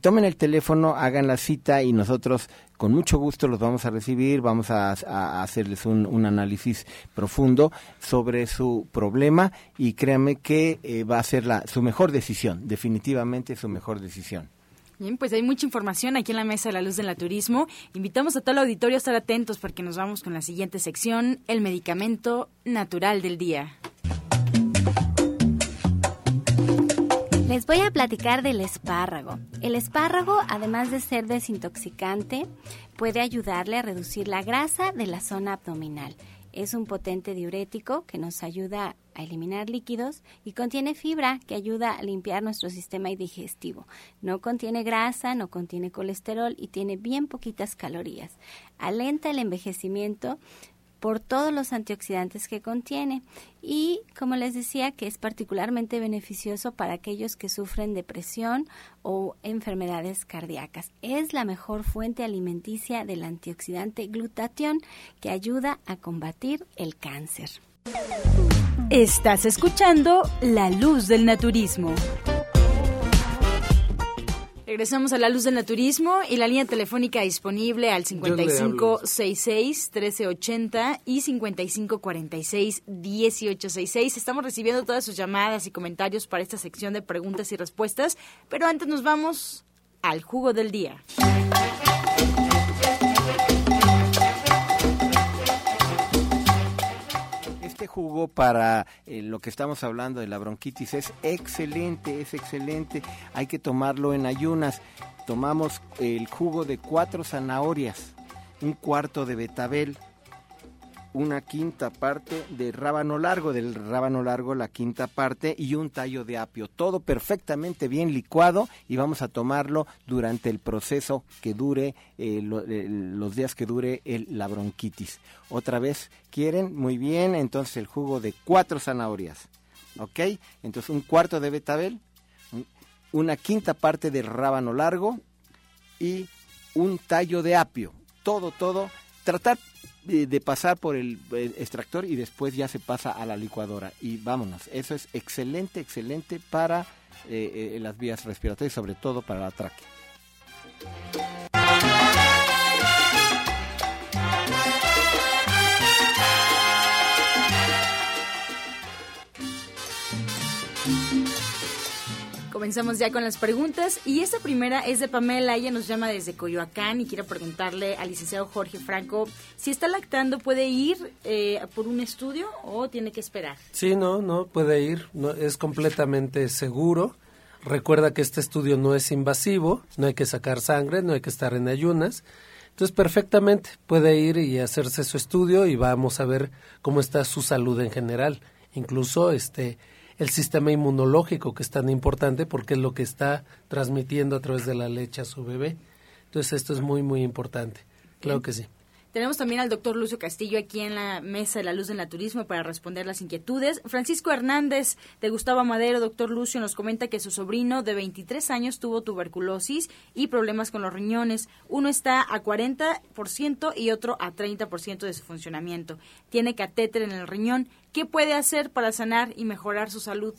Speaker 9: tomen el teléfono, hagan la cita y nosotros con mucho gusto los vamos a recibir, vamos a, hacerles un, análisis profundo sobre su problema y créanme que eh, va a ser la, su mejor decisión, definitivamente su mejor decisión.
Speaker 2: Bien, pues hay mucha información aquí en la Mesa de la Luz del Naturismo. Invitamos a todo el auditorio a estar atentos porque nos vamos con la siguiente sección, el medicamento natural del día.
Speaker 4: Les voy a platicar del espárrago. El espárrago, además de ser desintoxicante, puede ayudarle a reducir la grasa de la zona abdominal. Es un potente diurético que nos ayuda a eliminar líquidos y contiene fibra que ayuda a limpiar nuestro sistema digestivo. No contiene grasa, no contiene colesterol y tiene bien poquitas calorías. Alenta el envejecimiento por todos los antioxidantes que contiene y como les decía que es particularmente beneficioso para aquellos que sufren depresión o enfermedades cardíacas. Es la mejor fuente alimenticia del antioxidante glutatión que ayuda a combatir el cáncer.
Speaker 2: Estás escuchando La Luz del Naturismo. Regresamos a la luz del naturismo y la línea telefónica disponible al 5566-1380 y 5546-1866. Estamos recibiendo todas sus llamadas y comentarios para esta sección de preguntas y respuestas, pero antes nos vamos al jugo del día.
Speaker 9: Jugo para eh, lo que estamos hablando de la bronquitis es excelente, es excelente. Hay que tomarlo en ayunas. Tomamos el jugo de cuatro zanahorias, un cuarto de betabel, una quinta parte de rábano largo, del rábano largo la quinta parte y un tallo de apio. Todo perfectamente bien licuado y vamos a tomarlo durante el proceso que dure, eh, eh, los días que dure el, la bronquitis. Otra vez, ¿quieren? Muy bien, entonces el jugo de cuatro zanahorias. ¿Ok? Entonces un cuarto de betabel, una quinta parte de rábano largo y un tallo de apio. Todo, todo. Tratar de, pasar por el, extractor y después ya se pasa a la licuadora. Y vámonos, eso es excelente, excelente para eh, eh, las vías respiratorias, sobre todo para la tráquea.
Speaker 2: Comenzamos ya con las preguntas y esta primera es de Pamela, ella nos llama desde Coyoacán y quiere preguntarle al licenciado Jorge Franco si está lactando, ¿puede ir eh, por un estudio o tiene que esperar?
Speaker 6: Sí, no, no, puede ir, no, es completamente seguro. Recuerda que este estudio no es invasivo, no hay que sacar sangre, no hay que estar en ayunas. Entonces, perfectamente puede ir y hacerse su estudio y vamos a ver cómo está su salud en general. Incluso este el sistema inmunológico, que es tan importante porque es lo que está transmitiendo a través de la leche a su bebé. Entonces, esto es muy, muy importante. Claro que sí.
Speaker 2: Tenemos también al doctor Lucio Castillo aquí en la mesa de la luz del naturismo para responder las inquietudes. Francisco Hernández de Gustavo Madero, doctor Lucio, nos comenta que su sobrino de 23 años tuvo tuberculosis y problemas con los riñones. Uno está a 40% y otro a 30% de su funcionamiento. Tiene catéter en el riñón. ¿Qué puede hacer para sanar y mejorar su salud?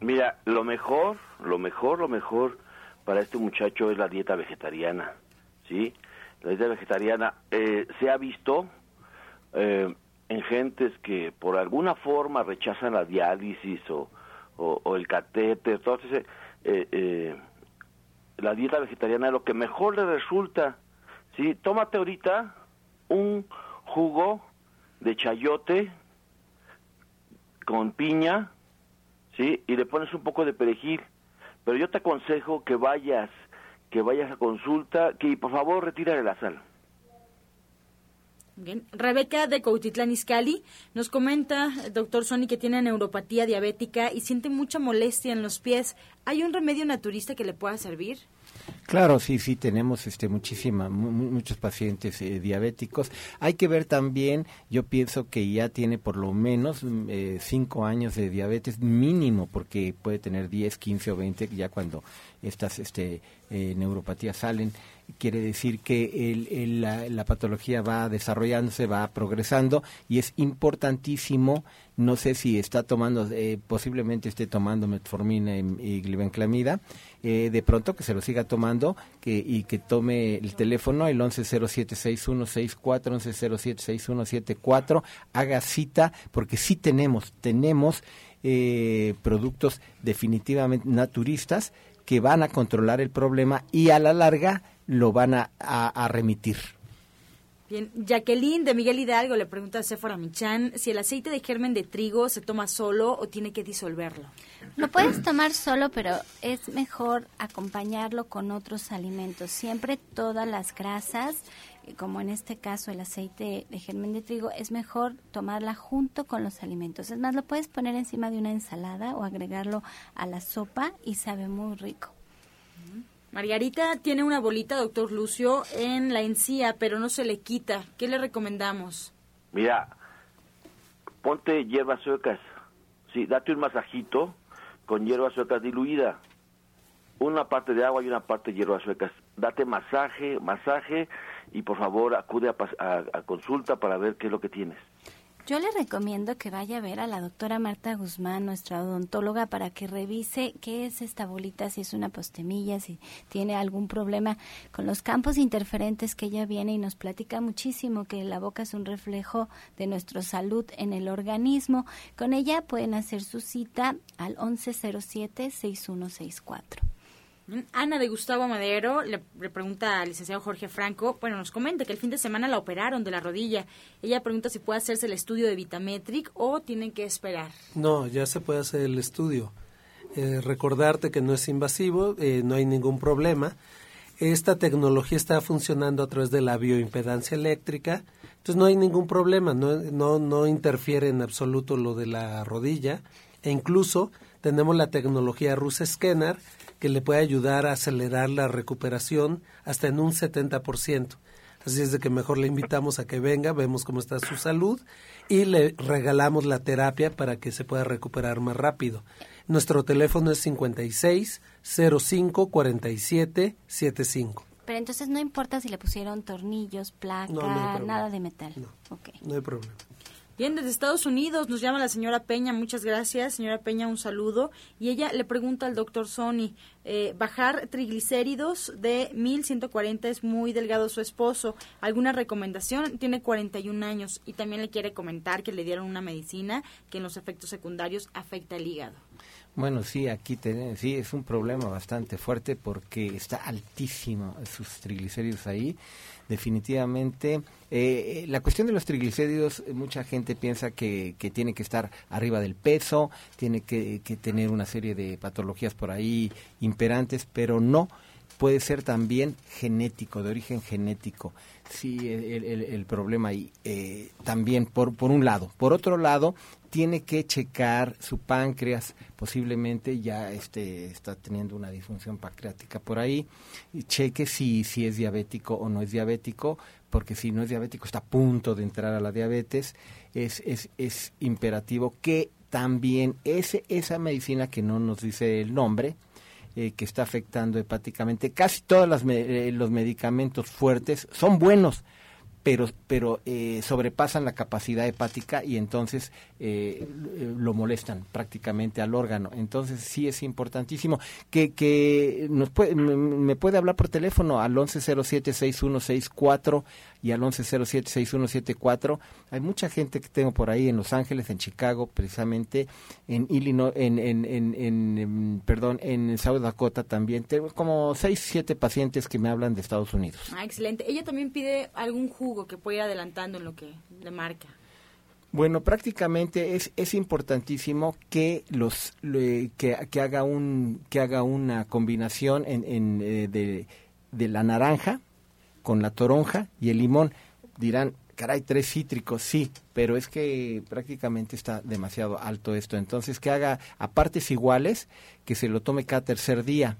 Speaker 10: Mira, lo mejor, lo mejor, lo mejor para este muchacho es la dieta vegetariana, ¿sí? La dieta vegetariana, eh, se ha visto eh, en gentes que por alguna forma rechazan la diálisis o, o, el catéter, entonces eh, la dieta vegetariana es lo que mejor le resulta. ¿sí? Tómate ahorita un jugo de chayote con piña, ¿sí? Y le pones un poco de perejil. Pero yo te aconsejo que vayas que vayas a consulta, que por favor retire la sal.
Speaker 2: Bien. Rebeca de Cautitlán Izcalli nos comenta, doctor Sony, que tiene neuropatía diabética y siente mucha molestia en los pies. ¿Hay un remedio naturista que le pueda servir?
Speaker 9: Claro, sí, sí, tenemos este, muchísima, muchos pacientes eh, diabéticos. Hay que ver también, yo pienso que ya tiene por lo menos mm, eh, cinco años de diabetes mínimo, porque puede tener 10, 15 o 20 ya cuando estas este, eh, neuropatías salen quiere decir que la, patología va desarrollándose, va progresando y es importantísimo, no sé si está tomando, eh, posiblemente esté tomando metformina y, glibenclamida, eh, de pronto que se lo siga tomando que, y que tome el teléfono, el 11076164, 11076174, haga cita, porque sí tenemos, tenemos eh, productos definitivamente naturistas que van a controlar el problema y a la larga lo van a, remitir.
Speaker 2: Bien, Jacqueline de Miguel Hidalgo le pregunta a Sephora Michan si el aceite de germen de trigo se toma solo o tiene que disolverlo.
Speaker 4: Lo puedes tomar solo, pero es mejor acompañarlo con otros alimentos. Siempre todas las grasas, como en este caso el aceite de germen de trigo, es mejor tomarla junto con los alimentos. Es más, lo puedes poner encima de una ensalada o agregarlo a la sopa y sabe muy rico.
Speaker 2: Margarita tiene una bolita, doctor Lucio, en la encía, pero no se le quita. ¿Qué le recomendamos?
Speaker 10: Mira, ponte hierbas suecas. Sí, date un masajito con hierbas suecas diluida. Una parte de agua y una parte de hierbas suecas. Date masaje, masaje y por favor acude a consulta para ver qué es lo que tienes.
Speaker 4: Yo le recomiendo que vaya a ver a la doctora Marta Guzmán, nuestra odontóloga, para que revise qué es esta bolita, si es una postemilla, si tiene algún problema con los campos interferentes que ella viene y nos platica muchísimo que la boca es un reflejo de nuestra salud en el organismo. Con ella pueden hacer su cita al 1107-6164.
Speaker 2: Ana de Gustavo Madero le, pregunta al licenciado Jorge Franco, bueno, nos comenta que el fin de semana la operaron de la rodilla. Ella pregunta si puede hacerse el estudio de Vitametric o tienen que esperar.
Speaker 6: No, ya se puede hacer el estudio. Eh, recordarte que no es invasivo, eh, no hay ningún problema. Esta tecnología está funcionando a través de la bioimpedancia eléctrica, entonces no hay ningún problema, no, no, no interfiere en absoluto lo de la rodilla e incluso tenemos la tecnología Rus Scanner que le puede ayudar a acelerar la recuperación hasta en un 70%. Así es de que mejor le invitamos a que venga, vemos cómo está su salud y le regalamos la terapia para que se pueda recuperar más rápido. Nuestro teléfono es 56 05 47 75.
Speaker 4: Pero entonces no importa si le pusieron tornillos, placa, nada de metal.
Speaker 6: No, no hay problema.
Speaker 2: Bien, desde Estados Unidos nos llama la señora Peña, muchas gracias. Señora Peña, un saludo. Y ella le pregunta al doctor Sony, eh, bajar triglicéridos de 1140 es muy delgado su esposo. ¿Alguna recomendación? Tiene 41 años y también le quiere comentar que le dieron una medicina que en los efectos secundarios afecta el hígado.
Speaker 9: Bueno, sí, aquí tenemos, sí, es un problema bastante fuerte porque está altísimo sus triglicéridos ahí definitivamente. Eh, la cuestión de los triglicéridos, mucha gente piensa que, que tiene que estar arriba del peso, tiene que, que, tener una serie de patologías por ahí imperantes, pero no puede ser también genético, de origen genético. Sí, el, el, problema ahí. Eh, también, por, por un lado. Por otro lado, tiene que checar su páncreas, posiblemente ya este, está teniendo una disfunción pancreática por ahí, y cheque si, si es diabético o no es diabético, porque si no es diabético está a punto de entrar a la diabetes, es, es, es imperativo que también ese, esa medicina que no nos dice el nombre, eh, que está afectando hepáticamente. Casi todos eh, los medicamentos fuertes son buenos, pero, pero eh, sobrepasan la capacidad hepática y entonces eh, lo molestan prácticamente al órgano. Entonces sí es importantísimo que, que nos puede, me puede hablar por teléfono al 1107-6164 y al 1107-6174. Hay mucha gente que tengo por ahí en Los Ángeles, en Chicago, precisamente, en Illinois, en, en, en, en perdón, en South Dakota también. Tengo como 6, 7 pacientes que me hablan de Estados Unidos.
Speaker 2: Ah, excelente. Ella también pide algún jugo que pueda ir adelantando en lo que le marca.
Speaker 9: Bueno, prácticamente es, es importantísimo que los que, que, haga un que haga una combinación en, en eh, de, de la naranja, con la toronja y el limón. Dirán, caray, tres cítricos, sí, pero es que prácticamente está demasiado alto esto. Entonces, que haga a partes iguales, que se lo tome cada tercer día.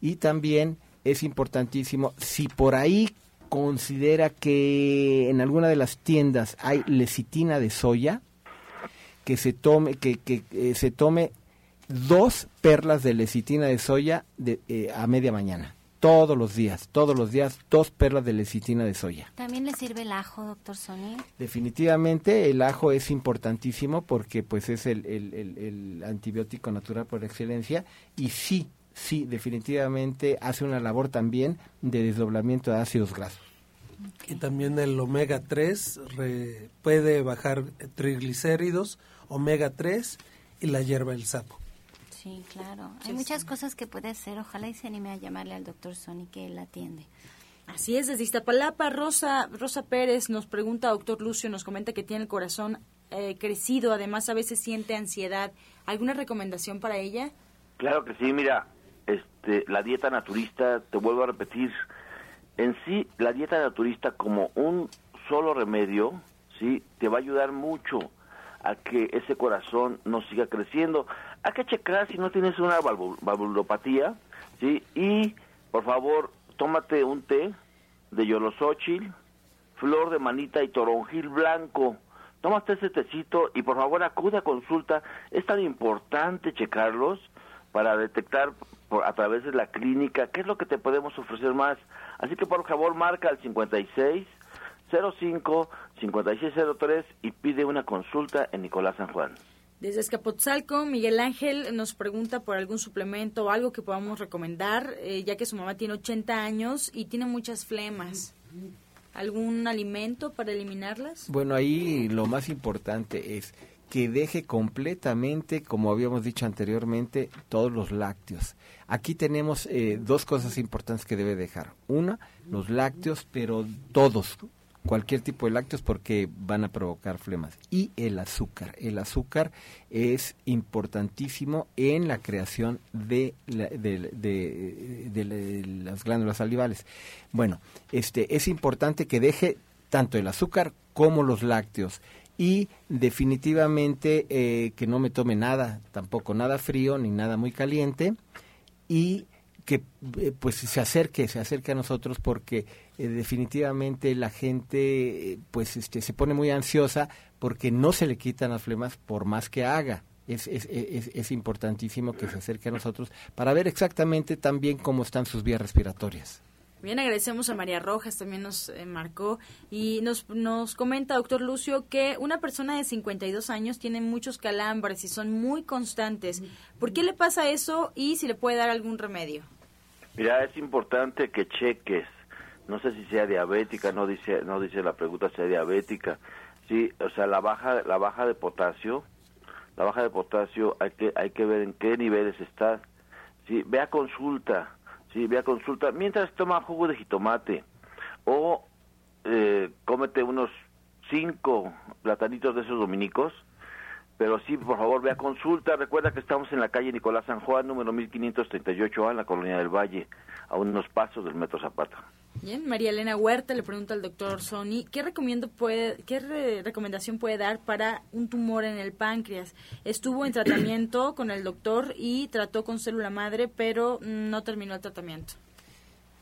Speaker 9: Y también es importantísimo, si por ahí considera que en alguna de las tiendas hay lecitina de soya, que se tome, que, que eh, se tome dos perlas de lecitina de soya de, eh, a media mañana todos los días, todos los días, dos perlas de lecitina de soya.
Speaker 4: ¿También le sirve el ajo, doctor Sony?
Speaker 9: Definitivamente el ajo es importantísimo porque pues es el, el, antibiótico natural por excelencia y sí, sí, definitivamente hace una labor también de desdoblamiento de ácidos grasos.
Speaker 6: Y también el omega 3 puede bajar triglicéridos, omega 3 y la hierba del sapo.
Speaker 4: Sí, claro. Hay muchas cosas que puede hacer. Ojalá y se anime a llamarle al doctor Sony que él atiende.
Speaker 2: Así es, desde Iztapalapa, Rosa, Rosa Pérez nos pregunta, doctor Lucio, nos comenta que tiene el corazón eh, crecido, además a veces siente ansiedad. ¿Alguna recomendación para ella?
Speaker 10: Claro que sí, mira, este, la dieta naturista, te vuelvo a repetir, en sí, la dieta naturista como un solo remedio, sí, te va a ayudar mucho a que ese corazón no siga creciendo hay que checar si no tienes una valvulopatía, ¿sí? Y, por favor, tómate un té de yolosóchil, flor de manita y toronjil blanco. Tómate ese tecito y, por favor, acude a consulta. Es tan importante checarlos para detectar a través de la clínica qué es lo que te podemos ofrecer más. Así que, por favor, marca al 56 05 5603 y pide una consulta en Nicolás San Juan.
Speaker 2: Desde Escapotzalco, Miguel Ángel nos pregunta por algún suplemento o algo que podamos recomendar, eh, ya que su mamá tiene 80 años y tiene muchas flemas. ¿Algún alimento para eliminarlas?
Speaker 9: Bueno, ahí lo más importante es que deje completamente, como habíamos dicho anteriormente, todos los lácteos. Aquí tenemos eh, dos cosas importantes que debe dejar. Una, los lácteos, pero todos, cualquier tipo de lácteos porque van a provocar flemas. Y el azúcar. El azúcar es importantísimo en la creación de, de, las glándulas salivales. Bueno, este, es importante que deje tanto el azúcar como los lácteos y definitivamente eh, que no me tome nada, tampoco nada frío ni nada muy caliente y que eh, pues se acerque, se acerque a nosotros porque eh, definitivamente la gente pues este se pone muy ansiosa porque no se le quitan las flemas por más que haga. Es, es, es, es, importantísimo que se acerque a nosotros para ver exactamente también cómo están sus vías respiratorias.
Speaker 2: Bien, agradecemos a María Rojas, también nos marcó y nos, nos comenta, doctor Lucio, que una persona de 52 años tiene muchos calambres y son muy constantes. ¿Por qué le pasa eso y si le puede dar algún remedio?
Speaker 10: Mira, es importante que cheques. No sé si sea diabética, no dice no dice la pregunta sea diabética. Sí, o sea, la baja la baja de potasio, la baja de potasio hay que hay que ver en qué niveles está. Sí, ve consulta. Sí, ve a consulta mientras toma jugo de jitomate o eh, cómete unos cinco platanitos de esos dominicos pero sí, por favor, vea consulta. Recuerda que estamos en la calle Nicolás San Juan, número 1538A, en la Colonia del Valle, a unos pasos del Metro Zapata.
Speaker 2: Bien, María Elena Huerta le pregunta al doctor Sony, ¿qué, recomiendo puede, qué recomendación puede dar para un tumor en el páncreas? Estuvo en tratamiento con el doctor y trató con célula madre, pero no terminó el tratamiento.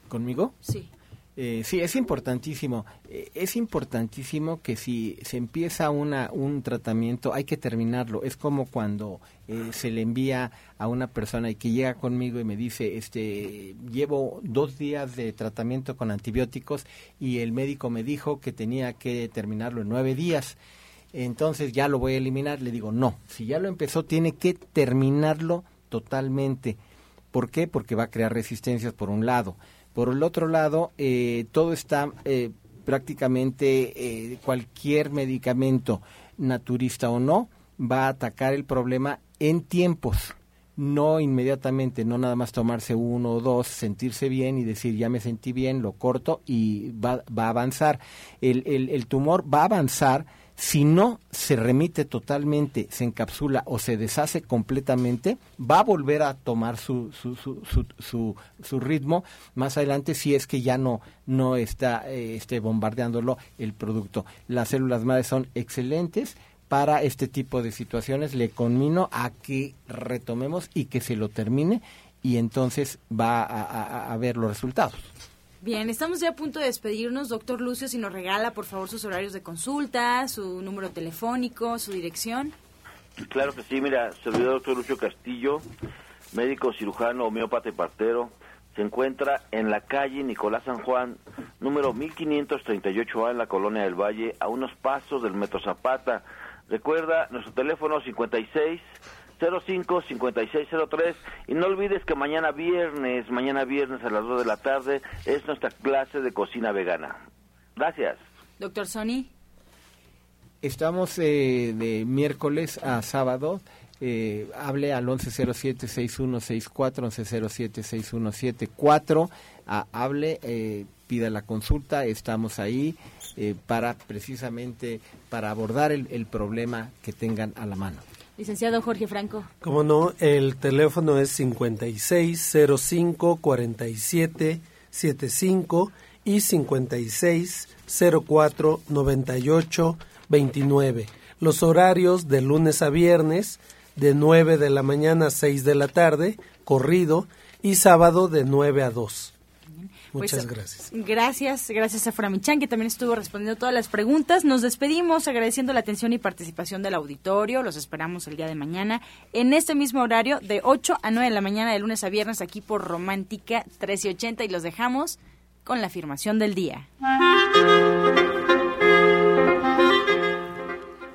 Speaker 9: ¿Conmigo?
Speaker 2: Sí.
Speaker 9: Eh, sí, es importantísimo. Eh, es importantísimo que si se empieza una, un tratamiento, hay que terminarlo. Es como cuando eh, se le envía a una persona y que llega conmigo y me dice, este, llevo dos días de tratamiento con antibióticos y el médico me dijo que tenía que terminarlo en nueve días. Entonces ya lo voy a eliminar. Le digo, no, si ya lo empezó, tiene que terminarlo totalmente. ¿Por qué? Porque va a crear resistencias por un lado por el otro lado, eh, todo está eh, prácticamente, eh, cualquier medicamento, naturista o no, va a atacar el problema en tiempos, no inmediatamente, no nada más tomarse uno o dos, sentirse bien y decir ya me sentí bien, lo corto y va, va a avanzar. El, el, el tumor va a avanzar si no se remite totalmente, se encapsula o se deshace completamente, va a volver a tomar su, su, su, su, ritmo más adelante si es que ya no, no está eh, este, bombardeándolo el producto. Las células madres son excelentes para este tipo de situaciones. Le conmino a que retomemos y que se lo termine y entonces va a ver los resultados.
Speaker 2: Bien, estamos ya a punto de despedirnos. Doctor Lucio, si nos regala, por favor, sus horarios de consulta, su número telefónico, su dirección.
Speaker 10: Claro que sí, mira, servidor doctor Lucio Castillo, médico cirujano, homeópata y partero, se encuentra en la calle Nicolás San Juan, número 1538A en la Colonia del Valle, a unos pasos del Metro Zapata. Recuerda nuestro teléfono 56 05-5603 y no olvides que mañana viernes, mañana viernes a las 2 de la tarde es nuestra clase de cocina vegana. Gracias.
Speaker 2: Doctor Sony.
Speaker 9: Estamos eh, de miércoles a sábado. Eh, hable al 1107-6164, 1107-6174. Ah, hable, eh, pida la consulta. Estamos ahí eh, para precisamente para abordar el, el problema que tengan a la mano.
Speaker 2: Licenciado Jorge Franco.
Speaker 6: Como no, el teléfono es 5605-4775 y 5604-9829. Los horarios de lunes a viernes de 9 de la mañana a 6 de la tarde, corrido, y sábado de 9 a 2. Pues, Muchas gracias.
Speaker 2: Gracias, gracias a Framichan, que también estuvo respondiendo todas las preguntas. Nos despedimos agradeciendo la atención y participación del auditorio. Los esperamos el día de mañana en este mismo horario de 8 a 9 de la mañana de lunes a viernes aquí por Romántica 1380 y los dejamos con la afirmación del día.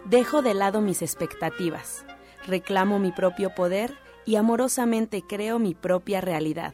Speaker 3: Dejo de lado mis expectativas, reclamo mi propio poder y amorosamente creo mi propia realidad.